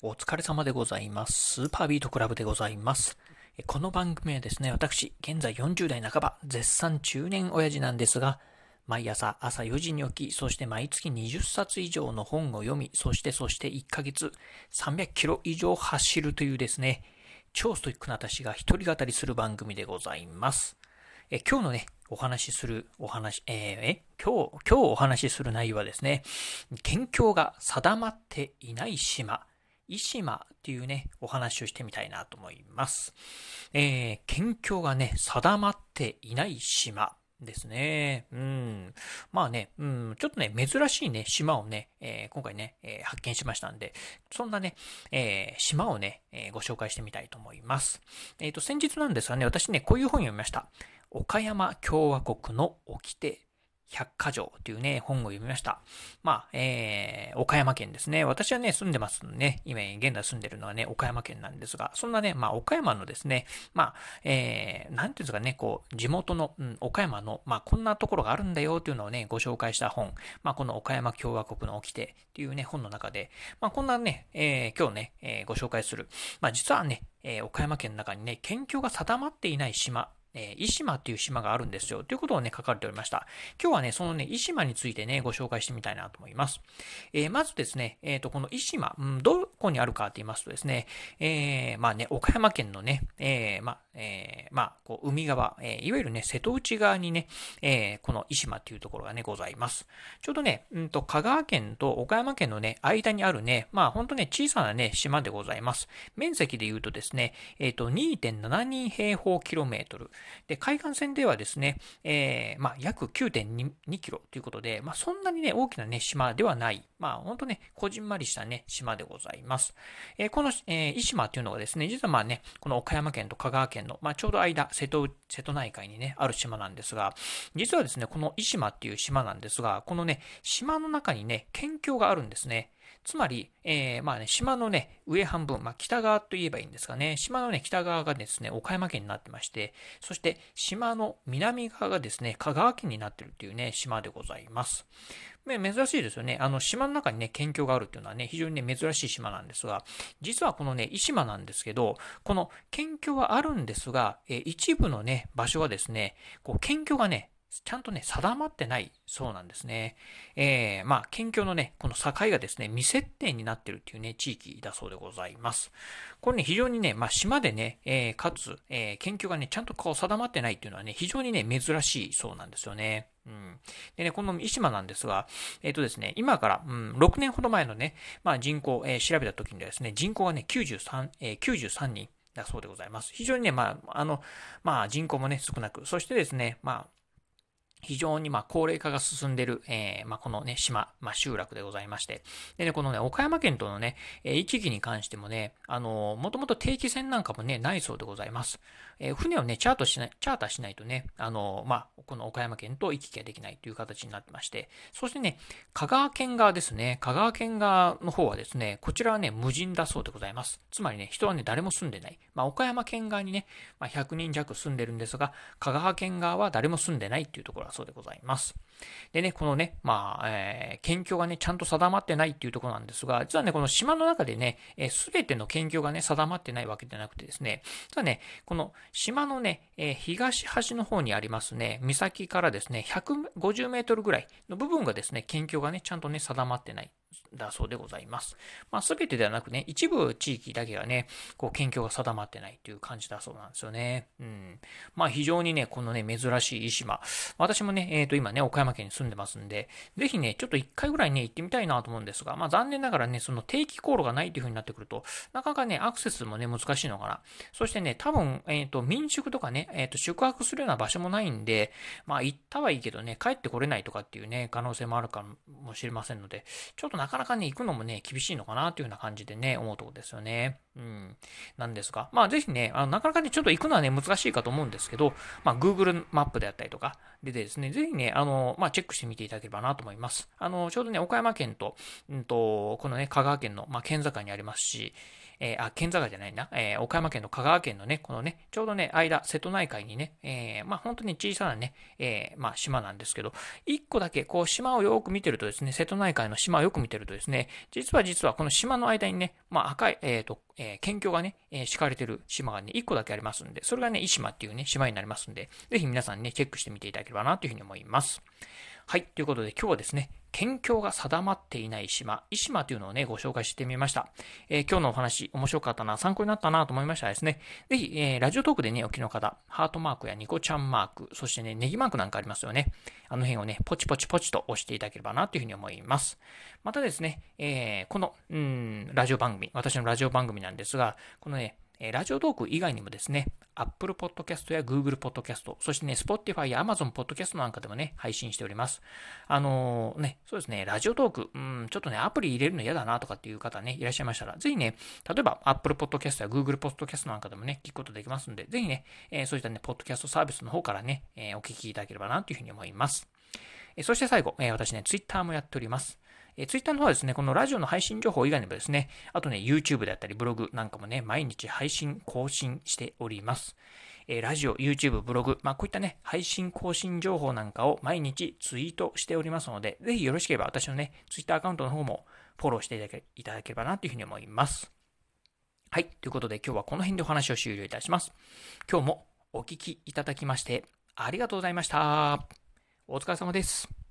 お疲れ様でございます。スーパービートクラブでございます。この番組はですね、私、現在40代半ば、絶賛中年親父なんですが、毎朝朝4時に起き、そして毎月20冊以上の本を読み、そしてそして1ヶ月300キロ以上走るというですね、超ストイックな私が一人語りする番組でございます。え今日のね、お話しするお話、えー、え今日、今日お話しする内容はですね、県境が定まっていない島伊島っていうね、お話をしてみたいなと思います。えー、県境がね、定まっていない島ですね。うん。まあね、うん、ちょっとね、珍しいね、島をね、えー、今回ね、えー、発見しましたんで、そんなね、えー、島をね、えご紹介してみたいと思います。えっ、と、先日なんですがね、私ね、こういう本読みました。岡山共和国の掟百科条というね、本を読みました。まあ、えー、岡山県ですね。私はね、住んでますね。今、現在住んでるのはね、岡山県なんですが、そんなね、まあ、岡山のですね、まあ、えー、なんていうんですかね、こう、地元の、うん、岡山の、まあ、こんなところがあるんだよというのをね、ご紹介した本。まあ、この岡山共和国の掟っていうね、本の中で、まあ、こんなね、えー、今日ね、えー、ご紹介する。まあ、実はね、えー、岡山県の中にね、県境が定まっていない島えー、伊島っていう島があるんですよ。ということをね、書かれておりました。今日はね、そのね、伊島についてね、ご紹介してみたいなと思います。えー、まずですね、えっ、ー、と、この伊島、うん、どこにあるかって言いますとですね、えー、まあね、岡山県のね、えー、まあ、えー、まあ、こう、海側、えー、いわゆるね、瀬戸内側にね、えー、この伊島っていうところがね、ございます。ちょうどね、うんと、香川県と岡山県のね、間にあるね、まあ、ほんとね、小さなね、島でございます。面積で言うとですね、えっ、ー、と、2.72平方キロメートル。で、海岸線ではですね、えー、まあ、約9.2キロということで、まあ、そんなにね、大きなね、島ではない。まあ、ほんとね、こじんまりしたね、島でございます。えー、この、えー、伊島っていうのがですね、実はまあね、この岡山県と香川県の、まあ、ちょうど間、瀬戸、瀬戸内海にね、ある島なんですが、実はですね、この伊島っていう島なんですが、このね、島の中にね、県境があるんですね。つまり、えー、まあね、島のね、上半分、まあ北側と言えばいいんですかね、島のね、北側がですね、岡山県になってまして、そして島の南側がですね、香川県になってるっていうね、島でございます。珍しいですよね。あの、島の中にね、県境があるっていうのはね、非常にね、珍しい島なんですが、実はこのね、伊島なんですけど、この県境はあるんですが、え一部のね、場所はですね、こう、県境がね、ちゃんとね、定まってないそうなんですね。えー、まあ、県境のね、この境がですね、未設定になってるっていうね、地域だそうでございます。これね、非常にね、まあ、島でね、えー、かつ、えー、県境がね、ちゃんとこう定まってないっていうのはね、非常にね、珍しいそうなんですよね。うん。でね、この伊島なんですが、えっ、ー、とですね、今から、うん、6年ほど前のね、まあ、人口、えー、調べた時にはですね、人口がね、93、えー、93人だそうでございます。非常にね、まあ、あの、まあ、人口もね、少なく、そしてですね、まあ、非常にま高齢化が進んでいる、えー、ま、このね、島、まあ、集落でございまして。でね、このね、岡山県とのね、え行き来に関してもね、あのもともと定期船なんかもね、ないそうでございます。えー、船をね、チャートしない、チャーターしないとね、あのまあ、この岡山県と行き来ができないという形になってまして、そしてね、香川県側ですね、香川県側の方はですね、こちらはね、無人だそうでございます。つまりね、人はね、誰も住んでない。まあ、岡山県側にね、ま、100人弱住んでるんですが、香川県側は誰も住んでないっていうところそうでございます。でね、このね、まあ、えー、県境がね、ちゃんと定まってないっていうところなんですが、実はね、この島の中でね、す、え、べ、ての県境がね、定まってないわけじゃなくてですね、実はね、この島のね、えー、東端の方にありますね、岬からですね、150メートルぐらいの部分がですね、県境がね、ちゃんとね、定まってない。だそうでございます。まあ、すべてではなくね、一部地域だけがね、こう、県境が定まってないという感じだそうなんですよね。うん。まあ、非常にね、このね、珍しい石島。私もね、えっ、ー、と、今ね、岡山県に住んでますんで、ぜひね、ちょっと一回ぐらいね、行ってみたいなと思うんですが、まあ、残念ながらね、その定期航路がないという風になってくると、なかなかね、アクセスもね、難しいのかな。そしてね、多分、えっ、ー、と、民宿とかね、えっ、ー、と、宿泊するような場所もないんで、まあ、行ったはいいけどね、帰ってこれないとかっていうね、可能性もあるかもしれませんので、ちょっとなかなかね、行くのもね、厳しいのかなというような感じでね、思うところですよね。うん、なんですが、まあぜひね、あのなかなかね、ちょっと行くのはね、難しいかと思うんですけど、まあ Google マップであったりとか、でですね、ぜひね、あの、まあチェックしてみていただければなと思います。あの、ちょうどね、岡山県と、うんと、このね、香川県の、まあ県境にありますし、えー、あ、県境じゃないな、えー、岡山県の香川県のね、このね、ちょうどね、間、瀬戸内海にね、えー、まあ本当に小さなね、え、まあ島なんですけど、一個だけこう島をよく見てるとですね、瀬戸内海の島をよく見てるとですね、実は実はこの島の間にね、まあ赤い、えっ、と、えー、県境がね、えー、敷かれてる島がね、1個だけありますんで、それがね、伊島っていうね、島になりますんで、ぜひ皆さんね、チェックしてみていただければなというふうに思います。はい。ということで今日はですね、県境が定まっていない島、伊島というのをね、ご紹介してみました。えー、今日のお話、面白かったな、参考になったなと思いましたらですね、ぜひ、えー、ラジオトークでね、お聞きの方、ハートマークやニコちゃんマーク、そしてね、ネギマークなんかありますよね。あの辺をね、ポチポチポチと押していただければなというふうに思います。またですね、えー、この、うん、ラジオ番組、私のラジオ番組なんですが、このね、ラジオトーク以外にもですね、Apple Podcast や Google Podcast、そしてね、Spotify や Amazon Podcast なんかでもね、配信しております。あのー、ね、そうですね、ラジオトーク、うん、ちょっとね、アプリ入れるの嫌だなとかっていう方ね、いらっしゃいましたら、ぜひね、例えば Apple Podcast や Google Podcast なんかでもね、聞くことできますんで、ぜひね、えー、そういったね、ポッドキャストサービスの方からね、えー、お聞きいただければなというふうに思います。えそして最後、え私ね、Twitter もやっております。えー、Twitter の方はですね、このラジオの配信情報以外にもですね、あとね、YouTube であったりブログなんかもね、毎日配信、更新しております。えー、ラジオ、YouTube、ブログ、まあ、こういったね、配信更新情報なんかを毎日ツイートしておりますので、ぜひよろしければ私のね、Twitter アカウントの方もフォローしていただければなというふうに思います。はい。ということで今日はこの辺でお話を終了いたします。今日もお聴きいただきましてありがとうございました。お疲れ様です。